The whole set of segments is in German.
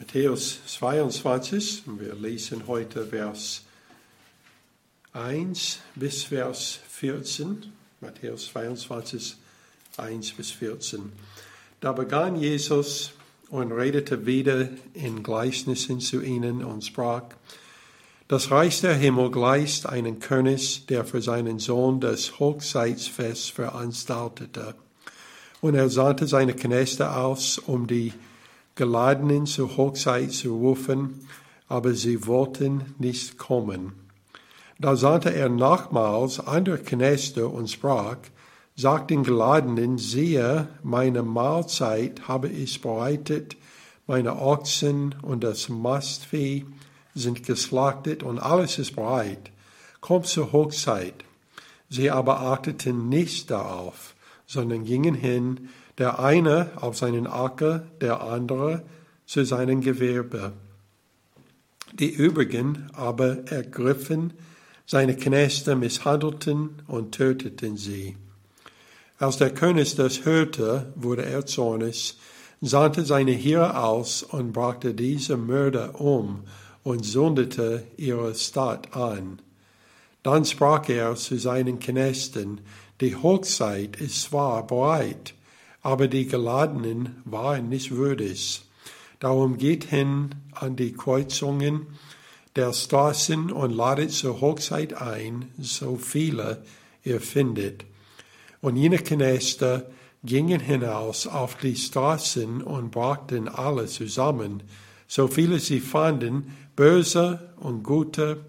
Matthäus 22, wir lesen heute Vers 1 bis Vers 14. Matthäus 22, 1 bis 14. Da begann Jesus und redete wieder in Gleichnissen zu ihnen und sprach, das Reich der Himmel gleicht einen König, der für seinen Sohn das Hochzeitsfest veranstaltete. Und er sandte seine Knechte aus, um die Geladenen zur Hochzeit zu rufen, aber sie wollten nicht kommen. Da sandte er nochmals andere Knechte und sprach, sagt den Geladenen, siehe, meine Mahlzeit habe ich bereitet, meine Ochsen und das Mastvieh sind geschlachtet und alles ist bereit. Kommt zur Hochzeit. Sie aber achteten nicht darauf, sondern gingen hin, der eine auf seinen Acker, der andere zu seinem Gewerbe. Die übrigen aber ergriffen seine Knechte, misshandelten und töteten sie. Als der König das hörte, wurde er zornig, sandte seine Heere aus und brachte diese Mörder um und zündete ihre Stadt an. Dann sprach er zu seinen Knechten, die Hochzeit ist zwar bereit, aber die Geladenen waren nicht würdig. Darum geht hin an die Kreuzungen der Straßen und ladet zur Hochzeit ein, so viele ihr findet. Und jene Knechte gingen hinaus auf die Straßen und brachten alle zusammen, so viele sie fanden, böse und gute,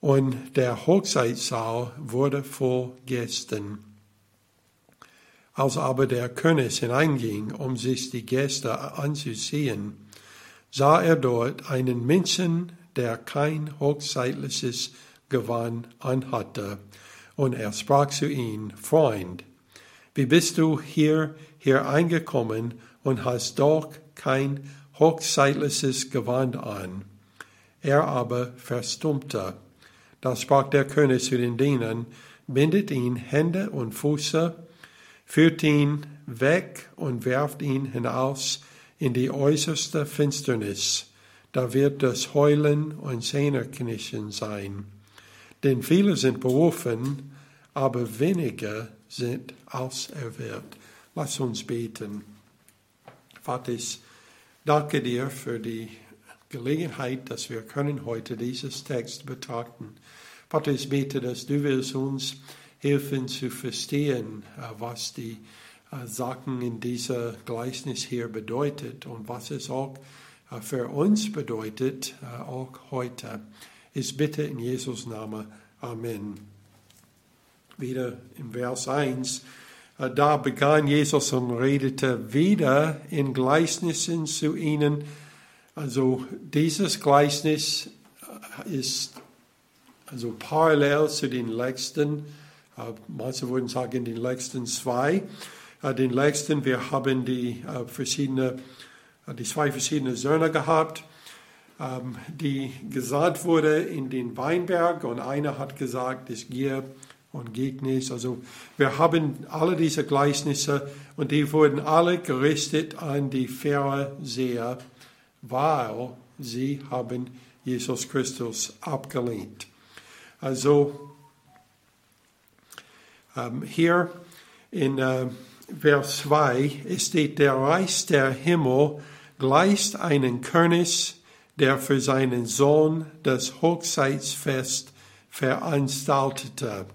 und der Hochzeitssaal wurde voll Gästen. Als aber der König hineinging, um sich die Gäste anzusehen, sah er dort einen Menschen, der kein hochzeitliches Gewand anhatte, und er sprach zu ihm, Freund, wie bist du hier, hier eingekommen und hast doch kein hochzeitliches Gewand an? Er aber verstummte. Da sprach der König zu den Dienern, bindet ihn Hände und Füße, führt ihn weg und werft ihn hinaus in die äußerste Finsternis. Da wird das Heulen und Zähnerknischen sein. Denn viele sind berufen, aber wenige sind auserwählt. Lass uns beten. Vater, ich danke dir für die Gelegenheit, dass wir können heute dieses Text betrachten. Vater, ich bete, dass du willst uns helfen zu verstehen, äh, was die äh, Sachen in dieser Gleichnis hier bedeutet und was es auch äh, für uns bedeutet, auch heute. Ich bitte in Jesus Namen. Amen. Wieder im Vers 1. Da begann Jesus und redete wieder in Gleichnissen zu ihnen also dieses Gleichnis ist also parallel zu den letzten, manche würden sagen den letzten zwei. Äh, den letzten, wir haben die äh, verschiedene, die zwei verschiedene Söhne gehabt, ähm, die gesagt wurde in den Weinberg und einer hat gesagt, ich gehe und nicht. Also wir haben alle diese Gleichnisse und die wurden alle gerichtet an die Pharisäer weil sie haben Jesus Christus abgelehnt. Also ähm, hier in äh, Vers 2 steht, der Reich der Himmel gleicht einen König, der für seinen Sohn das Hochzeitsfest veranstaltete.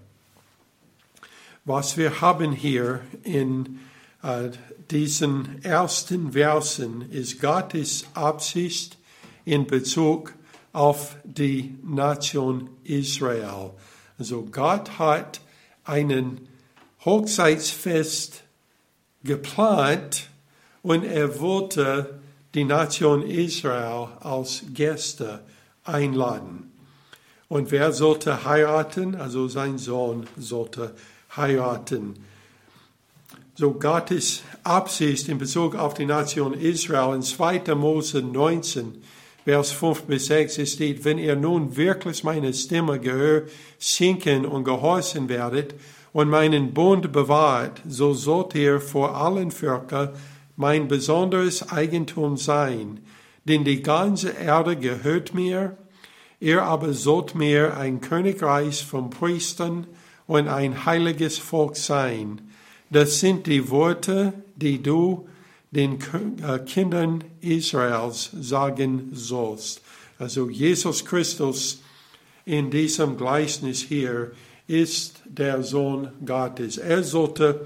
Was wir haben hier in äh, diesen ersten Versen ist Gottes Absicht in Bezug auf die Nation Israel. Also Gott hat einen Hochzeitsfest geplant und er wollte die Nation Israel als Gäste einladen. Und wer sollte heiraten? Also sein Sohn sollte heiraten. So Gottes Absicht in Bezug auf die Nation Israel in 2. Mose 19, Vers 5 bis 6 steht, wenn ihr nun wirklich meine Stimme Gehör schenken und gehorchen werdet und meinen Bund bewahrt, so sollt ihr vor allen Völkern mein besonderes Eigentum sein, denn die ganze Erde gehört mir. Ihr aber sollt mir ein Königreich von Priestern und ein heiliges Volk sein. Das sind die Worte, die du den äh, Kindern Israels sagen sollst. Also Jesus Christus in diesem Gleichnis hier ist der Sohn Gottes. Er sollte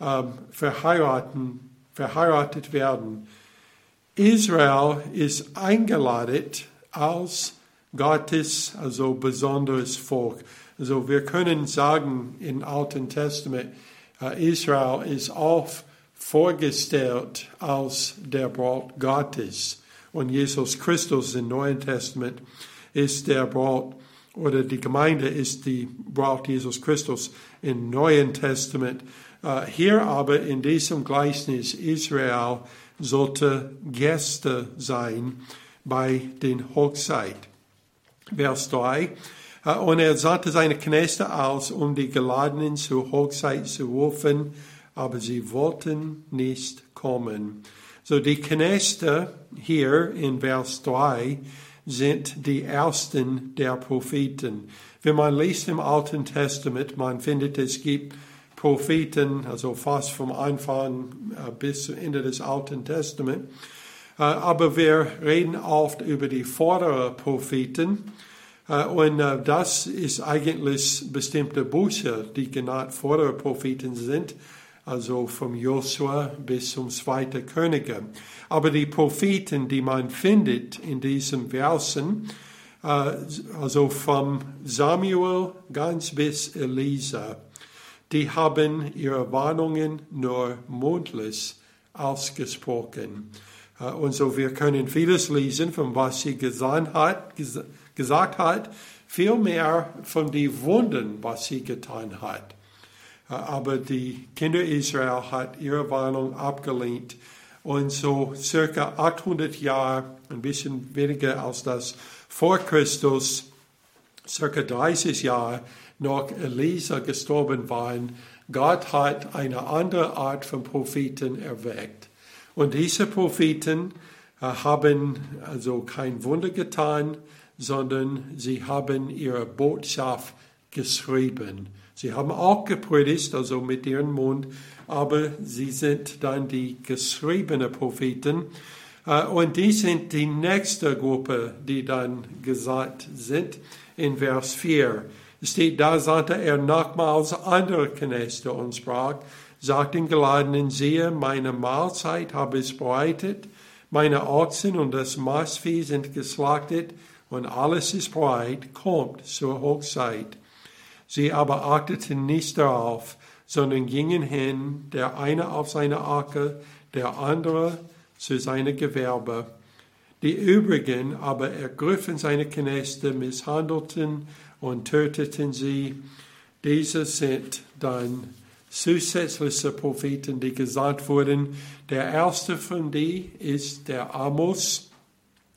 ähm, verheiraten, verheiratet werden. Israel ist eingeladen als Gottes, also besonderes Volk. Also wir können sagen im Alten Testament, äh, Israel ist oft vorgestellt als der Braut Gottes. Und Jesus Christus im Neuen Testament ist der Braut oder die Gemeinde ist die Braut Jesus Christus im Neuen Testament. Uh, hier aber in diesem Gleichnis Israel sollte Gäste sein bei den Hochzeit. Vers 3. Uh, und er sandte seine Knechte aus, um die Geladenen zur Hochzeit zu rufen, aber sie wollten nicht kommen. So die Knechte hier in Vers 3 sind die ersten der Propheten. Wenn man liest im Alten Testament, man findet, es gibt Propheten, also fast vom Anfang äh, bis zum Ende des Alten Testaments. Äh, aber wir reden oft über die vorderen Propheten. Äh, und das ist eigentlich bestimmte Bücher, die genannt vordere Propheten sind also vom Josua bis zum zweiten Könige. Aber die Propheten, die man findet in diesen Versen, äh, also vom Samuel ganz bis Elisa, die haben ihre Warnungen nur mundlich ausgesprochen. Äh, und so wir können vieles lesen, von was sie hat, gesagt hat, viel mehr von den Wunden, was sie getan hat. Äh, aber die Kinder Israel hat ihre Warnung abgelehnt. Und so circa 800 Jahre, ein bisschen weniger als das vor Christus, circa 30 Jahre nach Elisa gestorben waren, Gott hat eine andere Art von Propheten erweckt. Und diese Propheten äh, haben also kein Wunder getan, sondern sie haben ihre Botschaft geschrieben. Sie haben auch gepredigt, also mit ihrem Mund, aber sie sind dann die geschriebenen Propheten. Äh, und die sind die nächste Gruppe, die dann gesagt sind in Vers 4. Es steht, da sandte er nochmals andere Knechte und sprach, sagt den Geladenen, siehe, meine Mahlzeit habe ich bereitet, meine Ochsen und das Maßvieh sind geslachtet und alles ist bereit, kommt zur Hochzeit. Sie aber achteten nicht darauf, sondern gingen hin, der eine auf seine Acker, der andere zu seinem Gewerbe. Die übrigen aber ergriffen seine Knechte, misshandelten und töteten sie. Diese sind dann zusätzliche Propheten, die gesagt wurden. Der erste von die ist der Amos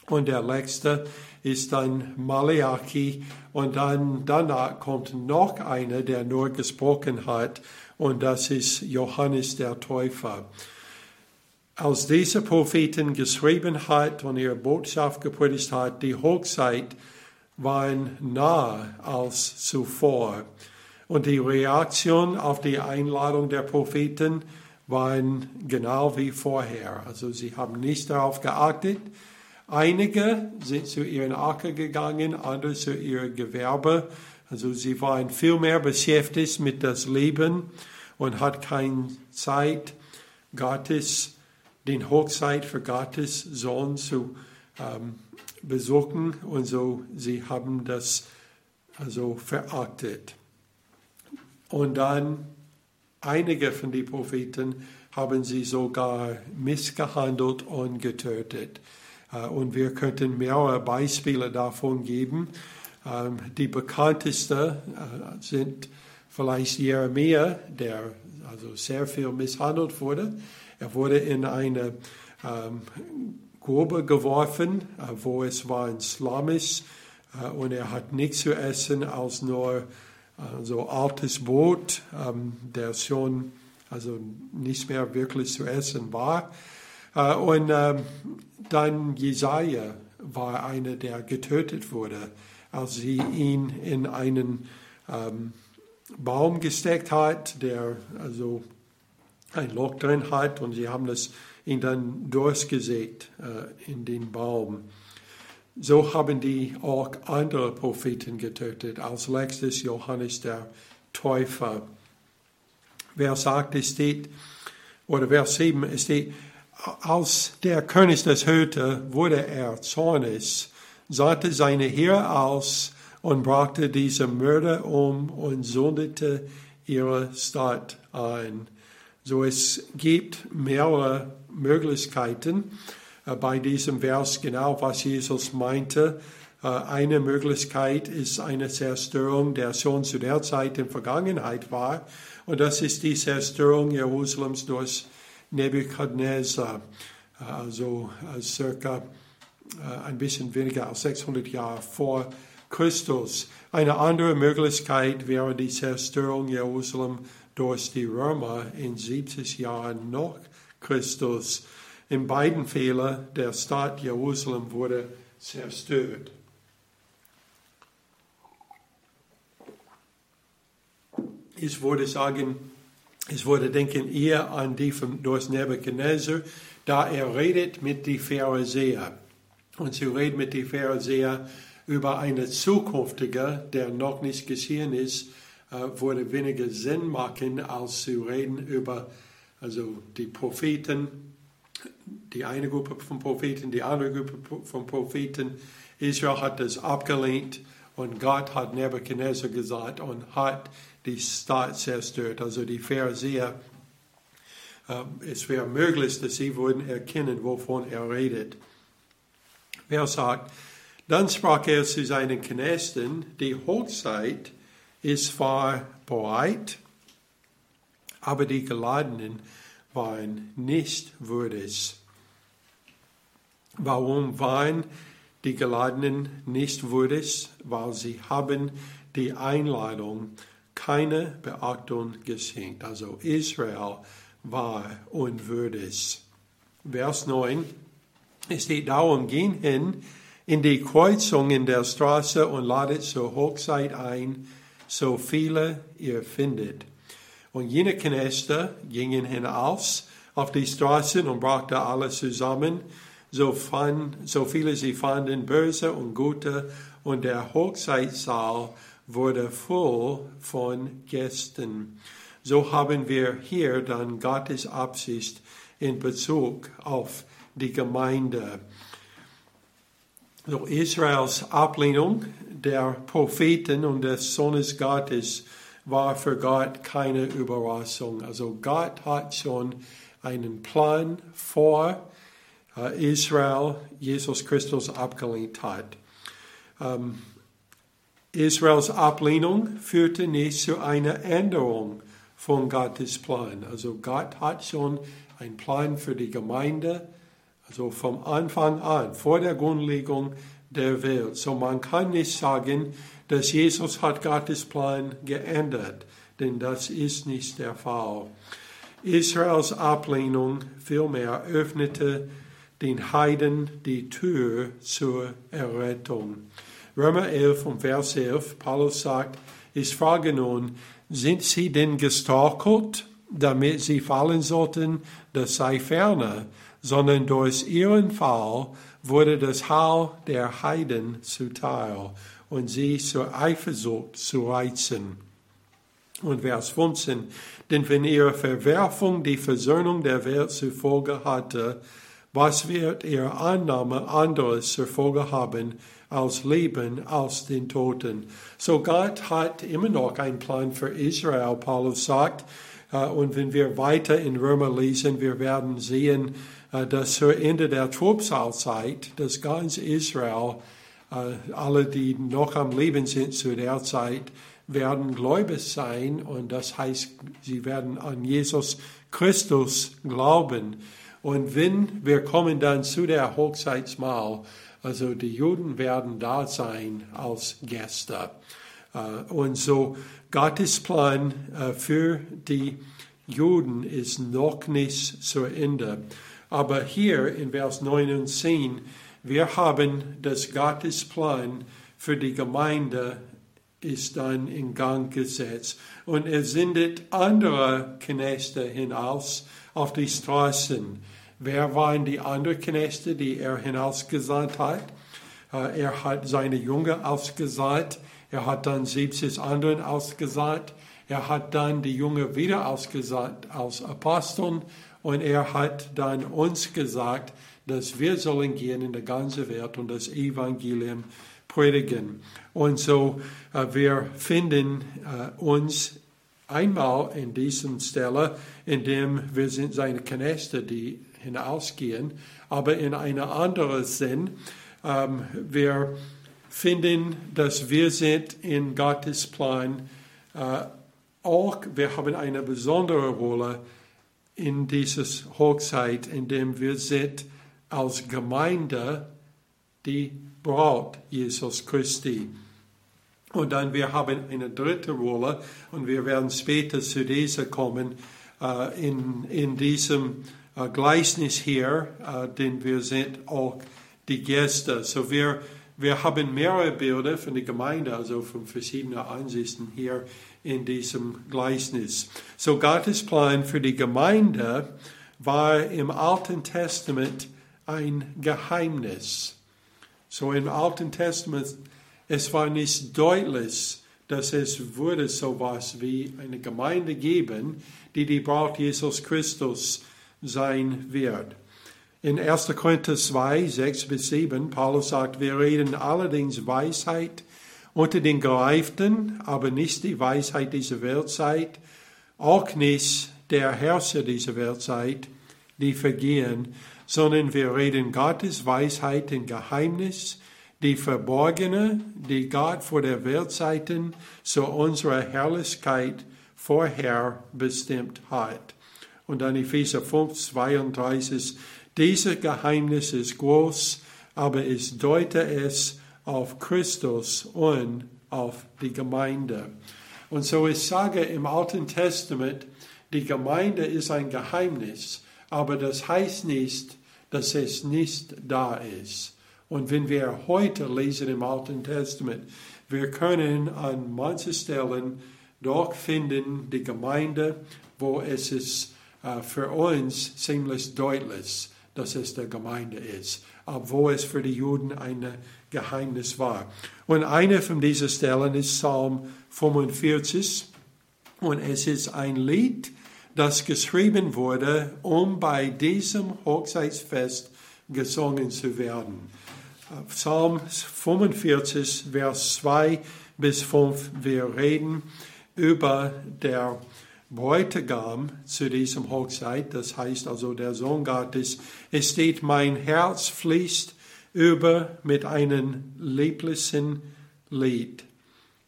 und der letzte ist dann Malachi und dann danach kommt noch einer, der nur gesprochen hat und das ist Johannes der Täufer. Als dieser Propheten geschrieben hat und ihre Botschaft gepredigt hat, die Hochzeit waren nahe als zuvor. Und die Reaktion auf die Einladung der Propheten waren genau wie vorher. Also sie haben nicht darauf geachtet, Einige sind zu ihren Acker gegangen, andere zu ihrem Gewerbe. Also sie waren viel mehr beschäftigt mit das Leben und hat keine Zeit, Gottes, den Hochzeit für Gottes Sohn zu ähm, besuchen. Und so, sie haben das also verachtet. Und dann einige von den Propheten haben sie sogar missgehandelt und getötet. Äh, und wir könnten mehrere Beispiele davon geben. Ähm, die bekanntesten äh, sind vielleicht Jeremia, der also sehr viel misshandelt wurde. Er wurde in eine ähm, Grube geworfen, äh, wo es war ein Slums und er hat nichts zu essen als nur so altes Brot, ähm, der schon also nicht mehr wirklich zu essen war. Äh, und ähm, dann Jesaja war einer, der getötet wurde, als sie ihn in einen ähm, Baum gesteckt hat, der also ein Loch drin hat und sie haben das ihn dann durchgesägt äh, in den Baum. So haben die auch andere Propheten getötet. Als letztes Johannes der Täufer. Wer sagt, es steht, oder Vers 7, es steht, als der König das hörte, wurde er zornig, sandte seine Heere aus und brachte diese Mörder um und sündete ihre Stadt ein. So es gibt mehrere Möglichkeiten äh, bei diesem Vers genau, was Jesus meinte. Äh, eine Möglichkeit ist eine Zerstörung, der schon zu der Zeit in Vergangenheit war. Und das ist die Zerstörung Jerusalems durch Nebuchadnezzar. Äh, also circa ein bisschen weniger als 600 Jahre vor Christus. Eine andere Möglichkeit wäre die Zerstörung Jerusalem durch die Römer in 70 Jahren nach Christus. In beiden Fällen der Stadt Jerusalem wurde zerstört. Ich würde sagen, ich würde denken eher an die von, durch Nebuchadnezzar, da er redet mit den Pharisäern. Und sie reden mit den Pharisäern über eine zukünftige, der noch nicht geschehen ist, äh, würde weniger Sinn machen, als zu reden über also die Propheten, die eine Gruppe von Propheten, die andere Gruppe von Propheten. Israel hat das abgelehnt und Gott hat Nebuchadnezzar gesagt und hat die Stadt zerstört. Also die Pharisäer, es wäre möglich, dass sie würden erkennen, wovon er redet. Wer sagt, dann sprach er zu seinen Knechten, die Hochzeit ist zwar bereit, aber die Geladenen waren nicht würdig. Warum waren die Geladenen nicht würdig? Weil sie haben die Einladung keine Beachtung geschenkt. Also Israel war unwürdig. Vers 9. Es steht darum, gehen hin in die Kreuzung in der Straße und ladet zur Hochzeit ein, so viele ihr findet. Und jene Knechte gingen hinaus auf die Straßen und brachten alle zusammen, so, fand, so viele sie fanden, böse und gute, und der Hochzeitssaal wurde voll von Gästen. So haben wir hier dann Gottes Absicht in Bezug auf die Gemeinde. So Israels Ablehnung der Propheten und des Sohnes Gottes war für Gott keine Überraschung. Also Gott hat schon einen Plan vor äh, Israel, Jesus Christus abgelehnt hat. Israels Ablehnung führte nicht zu einer Änderung von Gottes Plan. Also Gott hat schon einen Plan für die Gemeinde, also vom Anfang an, vor der Grundlegung der Welt. So man kann nicht sagen, dass Jesus hat Gottes Plan geändert, denn das ist nicht der Fall. Israels Ablehnung vielmehr öffnete den Heiden die Tür zur Errettung. Römer 11 und Vers 11, Paulus sagt, ich frage nun, sind sie denn gestorkelt, damit sie fallen sollten? Das sei ferner, sondern durch ihren Fall wurde das Heil der Heiden zuteil und sie zur Eifersucht zu reizen. Und Vers 15, denn wenn ihre Verwerfung die Versöhnung der Welt zur Folge hatte, was wird ihre Annahme anderes zur Folge haben als Leben aus den Toten? So Gott hat immer noch einen Plan für Israel, Paulus sagt. Äh, und wenn wir weiter in Römer lesen, wir werden sehen, äh, dass zur Ende der Trubsalzeit das ganze Israel äh, alle, die noch am Leben sind zu der Zeit, werden gläubig sein und das heißt, sie werden an Jesus Christus glauben. Und wenn wir kommen dann zu der Hochzeitsmahl, also die Juden werden da sein als Gäste. Äh, und so Gottes Plan äh, für die Juden ist noch nicht zu Ende. Aber hier in Vers 9 und 10, wir haben das Gottesplan für die Gemeinde ist dann in Gang gesetzt. Und er sendet andere Knechte hinaus auf die Straßen. Wer waren die anderen Knechte, die er hinausgesandt hat? Äh, er hat seine Jünger ausgesandt. Er hat dann 70 anderen ausgesandt. Er hat dann die Jünger wieder ausgesandt als Aposteln. Und er hat dann uns gesagt, dass wir sollen gehen in der ganzen Welt und das Evangelium predigen. Und so, äh, wir finden äh, uns einmal in diesem Stelle, in dem wir sind seine Knechte, die hinausgehen, aber in einer anderen Sinn, ähm, wir finden, dass wir sind in Gottes Plan äh, auch, wir haben eine besondere Rolle in dieses Hochzeit, in dem wir sind als Gemeinde die Braut Jesus Christi. Und dann wir haben eine dritte Rolle und wir werden später zu dieser kommen äh, in, in diesem Gleichnis hier, äh, denn wir sind auch die Gäste. So wir, wir haben mehrere Bilder von der Gemeinde, also von verschiedenen Ansichten hier in diesem Gleichnis. So Gottes Plan für die Gemeinde war im Alten Testament ein Geheimnis. So im Alten Testament, es war nicht deutlich, dass es würde sowas wie eine Gemeinde geben, die die Braut Jesus Christus sein wird. In 1. Korinther 2, 6 bis 7, Paulus sagt, wir reden allerdings Weisheit unter den Gereiften, aber nicht die Weisheit dieser Weltzeit, auch nicht der Herrscher dieser Weltzeit, die vergehen, sondern wir reden Gottes Weisheit in Geheimnis, die verborgene, die Gott vor der Weltzeiten zu unserer Herrlichkeit vorher bestimmt hat. Und dann Epheser 5, 32, dieses Geheimnis ist groß, aber ich deute es auf Christus und auf die Gemeinde. Und so ich sage im Alten Testament, die Gemeinde ist ein Geheimnis, aber das heißt nicht, dass es nicht da ist. Und wenn wir heute lesen im Alten Testament, wir können an manchen Stellen doch finden die Gemeinde, wo es ist für uns ziemlich deutlich, dass es der Gemeinde ist, obwohl es für die Juden ein Geheimnis war. Und eine von diesen Stellen ist Psalm 45 und es ist ein Lied, das geschrieben wurde, um bei diesem Hochzeitsfest gesungen zu werden. Psalm 45, Vers 2 bis 5, wir reden über der Bräutigam zu diesem Hochzeit, das heißt also der Sohn Gottes. Es steht, mein Herz fließt über mit einem lieblichen Lied.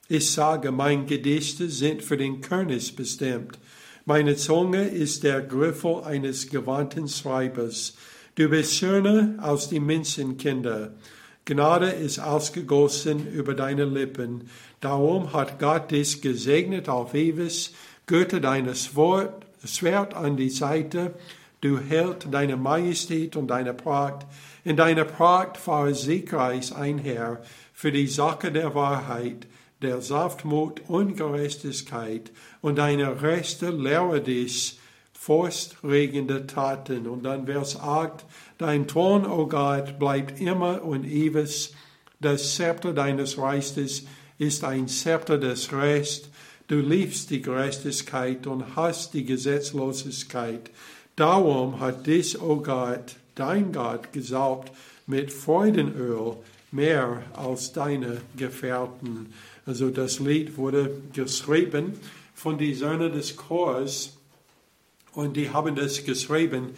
Ich sage, meine Gedichte sind für den König bestimmt. Meine Zunge ist der Griffel eines gewandten Schreibers. Du bist schöner als die Menschenkinder. Gnade ist ausgegossen über deine Lippen. Darum hat Gott dich gesegnet auf ewig. Gürte deines Schwert an die Seite. Du hältst deine Majestät und deine Pracht. In deiner Pracht fahre siegreich einher für die Sache der Wahrheit der Saftmut und Gerechtigkeit und deine Rechte lehre dich forstregende Taten. Und dann Vers 8, dein Thron, o oh Gott, bleibt immer und ewig. Das Zepter deines Reiches ist ein Zepter des Rechts. Du liebst die Gerechtigkeit und hast die Gesetzlosigkeit. Darum hat dich, o oh Gott, dein Gott, gesalbt mit Freudenöl mehr als deine Gefährten. Also das Lied wurde geschrieben von den Söhnen des Chors und die haben das geschrieben,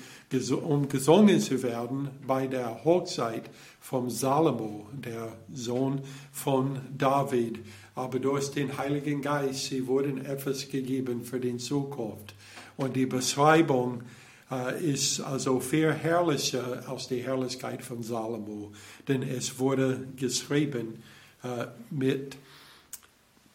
um gesungen zu werden bei der Hochzeit von Salomo, der Sohn von David. Aber durch den Heiligen Geist, sie wurden etwas gegeben für die Zukunft. Und die Beschreibung äh, ist also viel herrlicher als die Herrlichkeit von Salomo, denn es wurde geschrieben äh, mit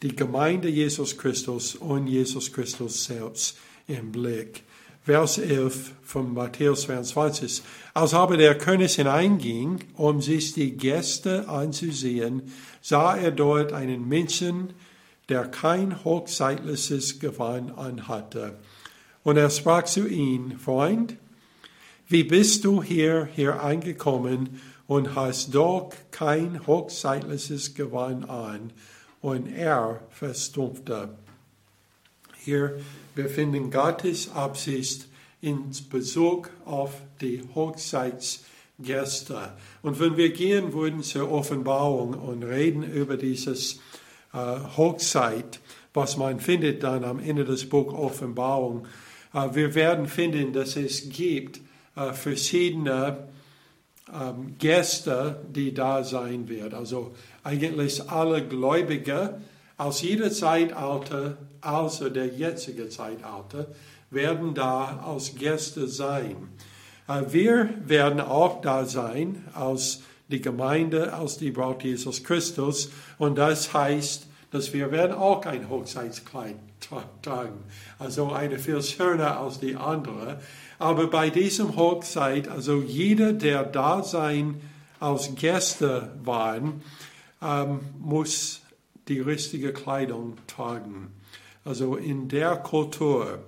die Gemeinde Jesus Christus und Jesus Christus selbst im Blick. Vers 11 von Matthäus 22. Als aber der König hineinging, um sich die Gäste anzusehen, sah er dort einen Menschen, der kein hochzeitliches Gewand anhatte. Und er sprach zu ihm, Freund, wie bist du hier, hier eingekommen und hast doch kein hochzeitliches Gewand an? Und er verstumpfte. Hier wir finden Gottes Absicht in Bezug auf die Hochzeitsgäste. Und wenn wir gehen würden zur Offenbarung und reden über dieses äh, Hochzeit, was man findet dann am Ende des Buch Offenbarung, äh, wir werden finden, dass es gibt äh, verschiedene ähm, Gäste, die da sein werden. Also eigentlich alle Gläubige aus jeder Zeitalter, außer der jetzigen Zeitalter, werden da als Gäste sein. Äh, wir werden auch da sein als die Gemeinde, als die Braut Jesus Christus. Und das heißt, dass wir werden auch ein Hochzeitskleid tragen. Also eine viel schöner als die andere. Aber bei diesem Hochzeit, also jeder, der da sein als Gäste waren, ähm, muss die richtige Kleidung tragen. Also in der Kultur,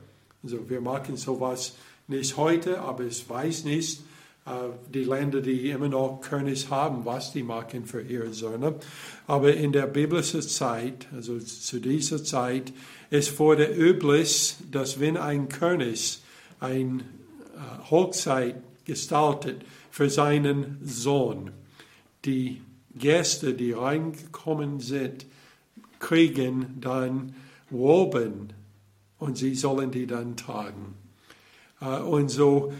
also wir machen sowas nicht heute, aber ich weiß nicht, äh, die Länder, die immer noch König haben, was die machen für ihre Söhne. Aber in der biblischen Zeit, also zu dieser Zeit, es wurde üblich, dass wenn ein König ein äh, Hochzeit gestaltet für seinen Sohn, die Gäste, die reingekommen sind, kriegen dann Roben und sie sollen die dann tragen. Äh, und so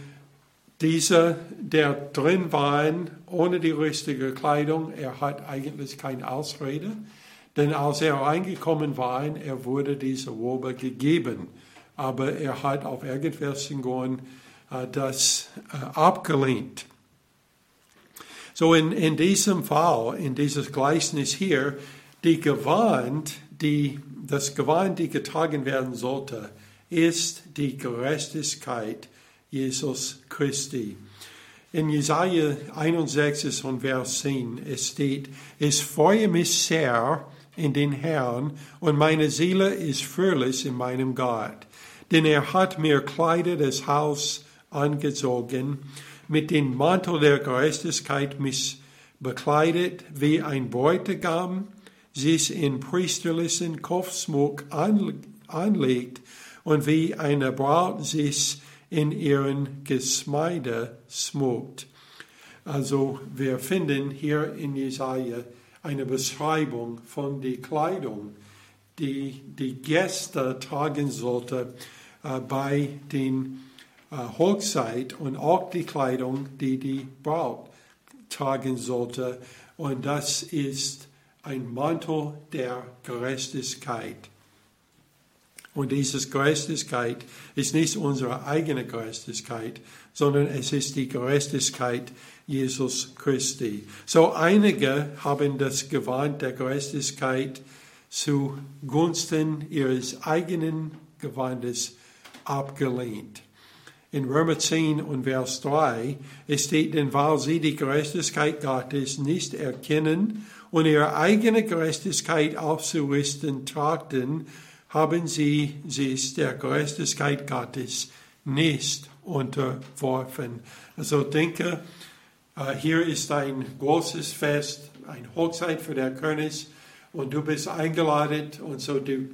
dieser, der drin war, ohne die richtige Kleidung, er hat eigentlich keine Ausrede, denn als er reingekommen war, er wurde diese Robe gegeben, aber er hat auf irgendwelchen Grund äh, das äh, abgelehnt. So in, in diesem Fall, in dieses Gleichnis hier, die Gewand, die, das Gewand, die getragen werden sollte, ist die Gerechtigkeit Jesus Christi. In Jesaja 61 und Vers 10 es steht, es freue mich sehr in den Herrn und meine Seele ist fröhlich in meinem Gott, denn er hat mir Kleider des Haus angezogen, mit dem Mantel der Gerechtigkeit mich bekleidet wie ein Bräutigam, sich in priesterlichen Kopfschmuck anlegt und wie eine Braut sich in ihren Geschmeide schmuckt. Also wir finden hier in Jesaja eine Beschreibung von der Kleidung, die die Gäste tragen sollte äh, bei den äh, Hochzeit und auch die Kleidung, die die Braut tragen sollte. Und das ist ein Mantel der Gerechtigkeit. Und diese Gerechtigkeit ist nicht unsere eigene Gerechtigkeit, sondern es ist die Gerechtigkeit Jesus Christi. So einige haben das Gewand der Gerechtigkeit zugunsten ihres eigenen Gewandes abgelehnt. In Römer 10 und Vers 3 es steht, denn weil sie die Gerechtigkeit Gottes nicht erkennen und ihre eigene Gerechtigkeit aufzurichten trachten, haben sie sich der Gerechtigkeit Gottes nicht unterworfen. Also denke, äh, hier ist ein großes Fest, ein Hochzeit für den König und du bist eingeladen und so du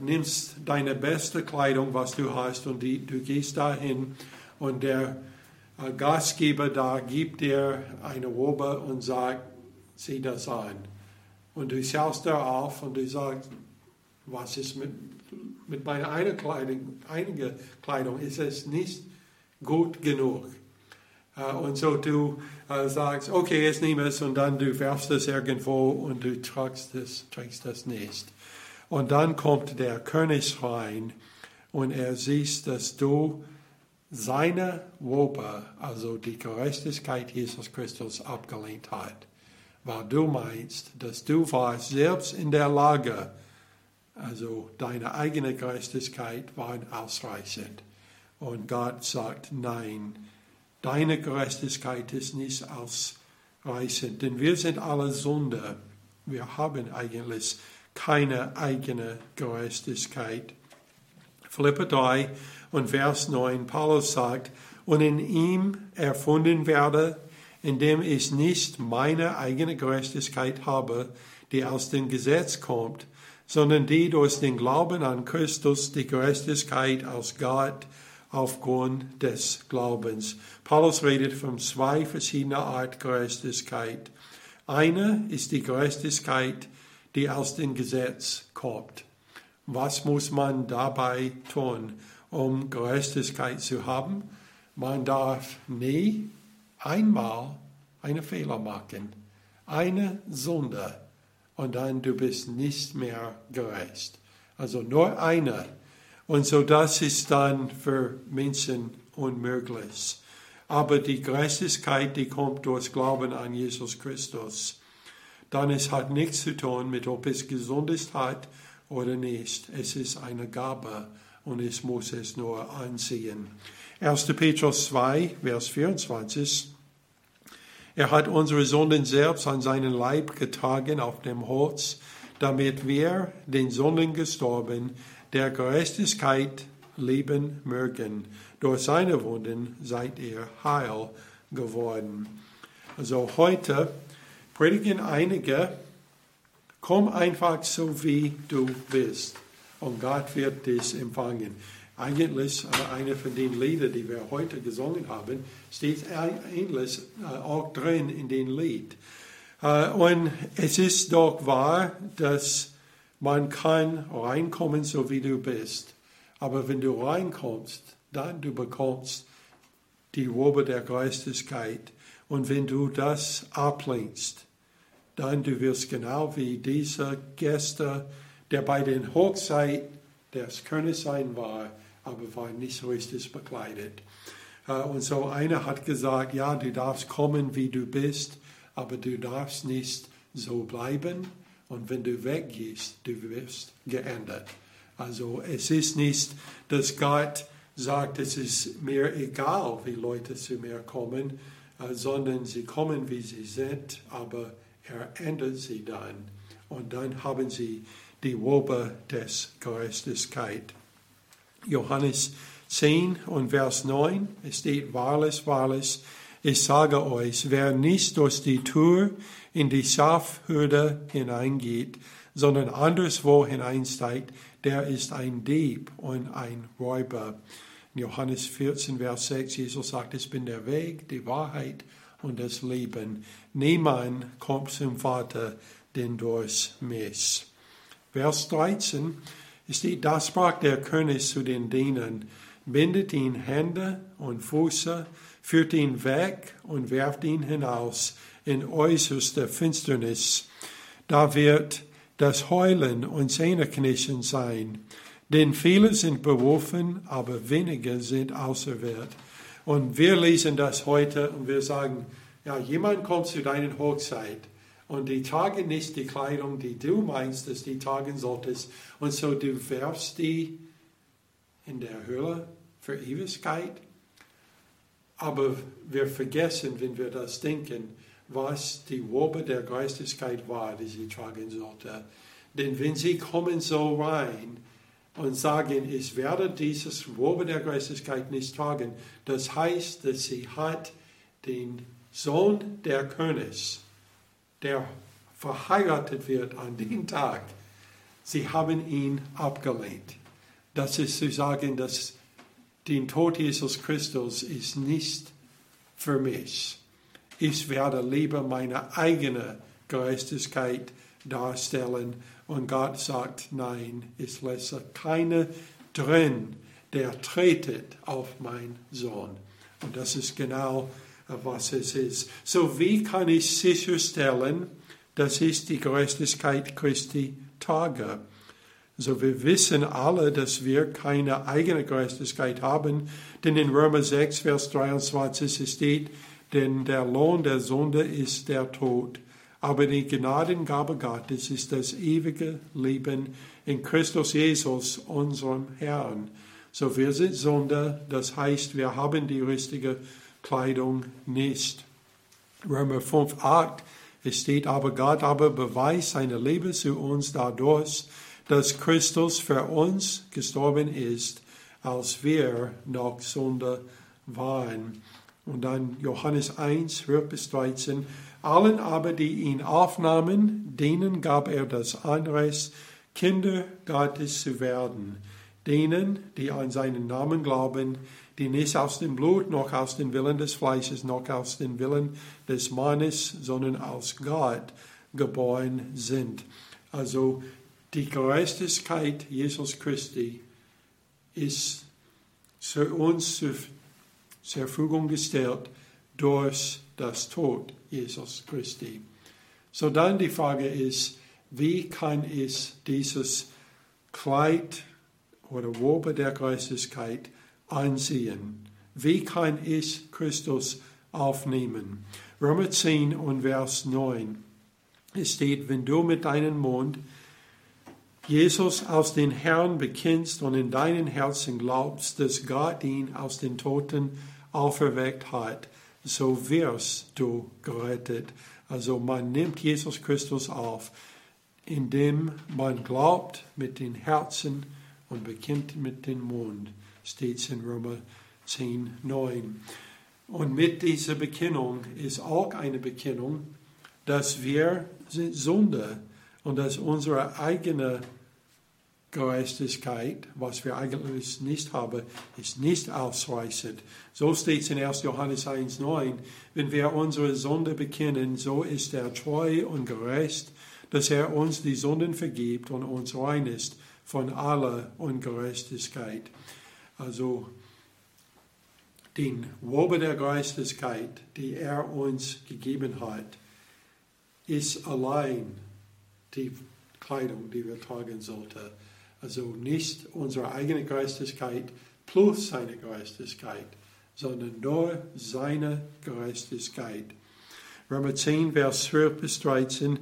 nimmst deine beste Kleidung, was du hast und die, du gehst dahin und der äh, Gastgeber da gibt dir eine Robe und sagt, sieh das an. Und du schaust da auf und du sagst, was ist mit, mit meiner eine Kleidung, einige Kleidung, ist es nicht gut genug. Uh, und so du sagst, okay, jetzt nehme es und dann du werfst es irgendwo und du trägst es, trägst das nicht. Und dann kommt der König rein und er sieht, dass du seine Robe, also die Gerechtigkeit Jesus Christus, abgelehnt hast weil du meinst, dass du warst selbst in der Lage, also deine eigene Geistigkeit war ausreichend. Und Gott sagt, nein, deine Gerechtigkeit ist nicht ausreichend, denn wir sind alle Sünder. Wir haben eigentlich keine eigene Gerechtigkeit. Philippa 3 und Vers 9, Paulus sagt, und in ihm erfunden werde, indem ich nicht meine eigene Gerechtigkeit habe, die aus dem Gesetz kommt, sondern die durch den Glauben an Christus die Gerechtigkeit aus Gott aufgrund des Glaubens. Paulus redet von zwei verschiedenen Art Gerechtigkeit. Eine ist die Gerechtigkeit, die aus dem Gesetz kommt. Was muss man dabei tun, um Gerechtigkeit zu haben? Man darf nie einmal einen Fehler machen, eine Sünde und dann du bist nicht mehr gerecht. Also nur eine. Und so das ist dann für Menschen unmöglich. Aber die Gerechtigkeit, die kommt durch Glauben an Jesus Christus. Dann es hat nichts zu tun mit, ob es gesund ist hat oder nicht. Es ist eine Gabe und ich muss es nur ansehen. 1. Petrus 2, Vers 24. Er hat unsere Sünden selbst an seinen Leib getragen auf dem Holz, damit wir den Sünden gestorben, der Gerechtigkeit leben mögen. Durch seine Wunden seid ihr heil geworden. Also heute predigen einige, komm einfach so wie du bist und Gott wird dich empfangen. Eigentlich äh, eine von den Liedern, die wir heute gesungen haben, steht ähnlich äh, auch drin in dem Lied. Äh, und es ist doch wahr, dass man kann reinkommen, so wie du bist. Aber wenn du reinkommst, dann du bekommst die Robe der Geistigkeit. Und wenn du das ablehnst, dann du wirst genau wie dieser Gäste, der bei den Hochzeit des Königs sein war, aber war nicht richtig bekleidet. Äh, und so einer hat gesagt, ja, du darfst kommen, wie du bist, aber du darfst nicht so bleiben. Und wenn du weggehst, du wirst geändert. Also es ist nicht, dass Gott sagt, es ist mir egal, wie Leute zu mir kommen, äh, sondern sie kommen, wie sie sind, aber er ändert sie dann. Und dann haben sie die Wobe des Gerechtigkeit. Johannes 10 und Vers 9, es steht, wahrlich, wahrlich, ich sage euch, wer nicht durch die Tür in die Schafhürde hineingeht, sondern anderswo hineinsteigt, der ist ein Dieb und ein Räuber. In Johannes 14, Vers 6, Jesus sagt, ich bin der Weg, die Wahrheit und das Leben. Niemand kommt zum Vater, denn durch mich. Vers 13, steht, da sprach der König zu den Dienern, bindet ihn Hände und Füße, führt ihn weg und werft ihn hinaus in äußerste Finsternis. Da wird das Heulen und Zähneknirschen sein, denn viele sind berufen, aber wenige sind auserwählt. Und wir lesen das heute und wir sagen, ja, jemand kommt zu deiner Hochzeit und die tragen nicht die Kleidung, die du meinst, dass die tragen solltest. Und so du werfst die in der Höhle für Ewigkeit. Aber wir vergessen, wenn wir das denken, was die Wobe der Geistigkeit war, die sie tragen sollte. Denn wenn sie kommen so rein und sagen, ich werde dieses Wobe der Geistigkeit nicht tragen, das heißt, dass sie hat den Sohn der Königs der verheiratet wird an dem Tag, sie haben ihn abgelehnt. Das ist zu sagen, dass den Tod Jesus Christus ist nicht für mich. Ich werde lieber meine eigene Geistigkeit darstellen und Gott sagt, nein, ich lasse keine drin, der tretet auf meinen Sohn. Und das ist genau was es ist. So wie kann ich sicherstellen, dass ich die Gerechtigkeit Christi trage? So wir wissen alle, dass wir keine eigene Gerechtigkeit haben, denn in Römer 6, Vers 23 steht, denn der Lohn der Sünde ist der Tod, aber die Gnadengabe Gottes ist das ewige Leben in Christus Jesus, unserem Herrn. So wir sind Sünder, das heißt, wir haben die richtige Kleidung nicht. Römer 5, 8, es steht aber, Gott aber beweist seine Liebe zu uns dadurch, dass Christus für uns gestorben ist, als wir noch Sünder waren. Und dann Johannes 1, 12 bis 13. Allen aber, die ihn aufnahmen, denen gab er das Anrecht, Kinder Gottes zu werden. Denen, die an seinen Namen glauben, die nicht aus dem Blut, noch aus dem Willen des Fleisches, noch aus dem Willen des Mannes, sondern aus Gott geboren sind. Also die Gerechtigkeit Jesus Christi ist für uns zur Verfügung gestellt durch das Tod Jesus Christi. So dann die Frage ist, wie kann ich dieses Kleid oder Wobe der Gerechtigkeit ansehen? Wie kann ich Christus aufnehmen? Römer 10 und Vers 9. Es steht, wenn du mit deinem Mund Jesus aus den Herrn bekennst und in deinem Herzen glaubst, dass Gott ihn aus den Toten auferweckt hat, so wirst du gerettet. Also man nimmt Jesus Christus auf, indem man glaubt mit dem Herzen und bekennt mit dem Mund, steht es in Römer 10, 9. Und mit dieser Bekennung ist auch eine Bekennung, dass wir sind Sünder und dass unsere eigene Gerechtigkeit, was wir eigentlich nicht haben, ist nicht ausreichend. So steht es in 1. Johannes 1,9. Wenn wir unsere Sünde bekennen, so ist er treu und gerecht, dass er uns die Sünden vergibt und uns reinigt von aller Ungerechtigkeit. Also den Wobe der Gerechtigkeit, die er uns gegeben hat, ist allein die Kleidung, die wir tragen sollten. Also nicht unsere eigene Geistigkeit plus seine Geistigkeit, sondern nur seine Geistigkeit. Römer 10, Vers 12 bis 13.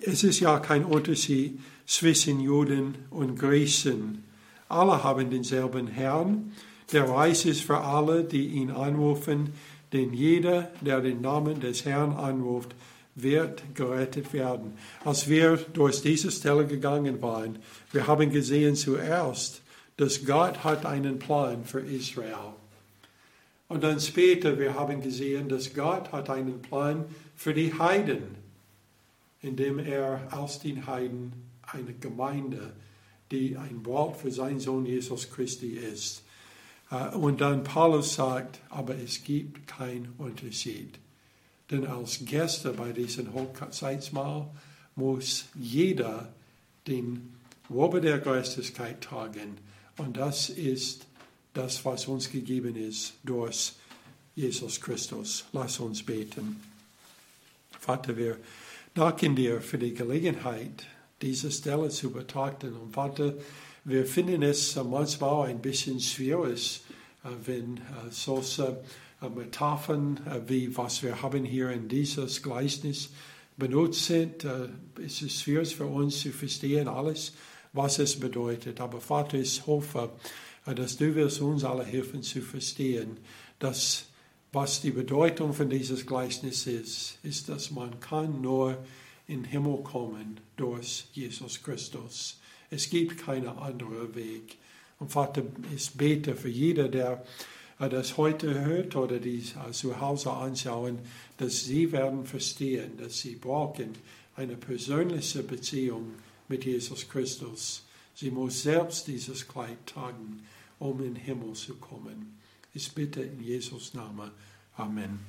Es ist ja kein Unterschied zwischen Juden und Griechen. Alle haben denselben Herrn. Der Reis ist für alle, die ihn anrufen, denn jeder, der den Namen des Herrn anruft, wird gerettet werden. Als wir durch diese Stelle gegangen waren, wir haben gesehen zuerst, dass Gott hat einen Plan für Israel. Und dann später, wir haben gesehen, dass Gott hat einen Plan für die Heiden, indem er aus den Heiden eine Gemeinde, die ein Wort für seinen Sohn Jesus Christi ist. Äh, und dann Paulus sagt, aber es gibt keinen Unterschied. Denn als Gäste bei diesem Hochzeitsmahl muss jeder den Robe der Geistigkeit tragen. Und das ist das, was uns gegeben ist durch Jesus Christus. Lass uns beten. Vater, wir danken dir für die Gelegenheit, diese Stelle zu betrachten. Und Vater, wir finden es manchmal ein bisschen schwierig, äh, wenn äh, solche Metaphern, wie was wir haben hier in dieses Gleichnis benutzt sind. Äh, es ist schwierig für uns zu verstehen alles, was es bedeutet. Aber Vater, ich hoffe, äh, dass du wirst uns alle helfen zu verstehen, dass was die Bedeutung von dieses Gleichnis ist, ist, dass man kann nur in den Himmel kommen durch Jesus Christus. Es gibt keinen anderen Weg. Und Vater, ich bete für jeder, der das heute hört oder die zu Hause anschauen, dass sie werden verstehen, dass sie brauchen eine persönliche Beziehung mit Jesus Christus. Sie muss selbst dieses Kleid tragen, um in den Himmel zu kommen. Ich bitte in Jesus Namen. Amen.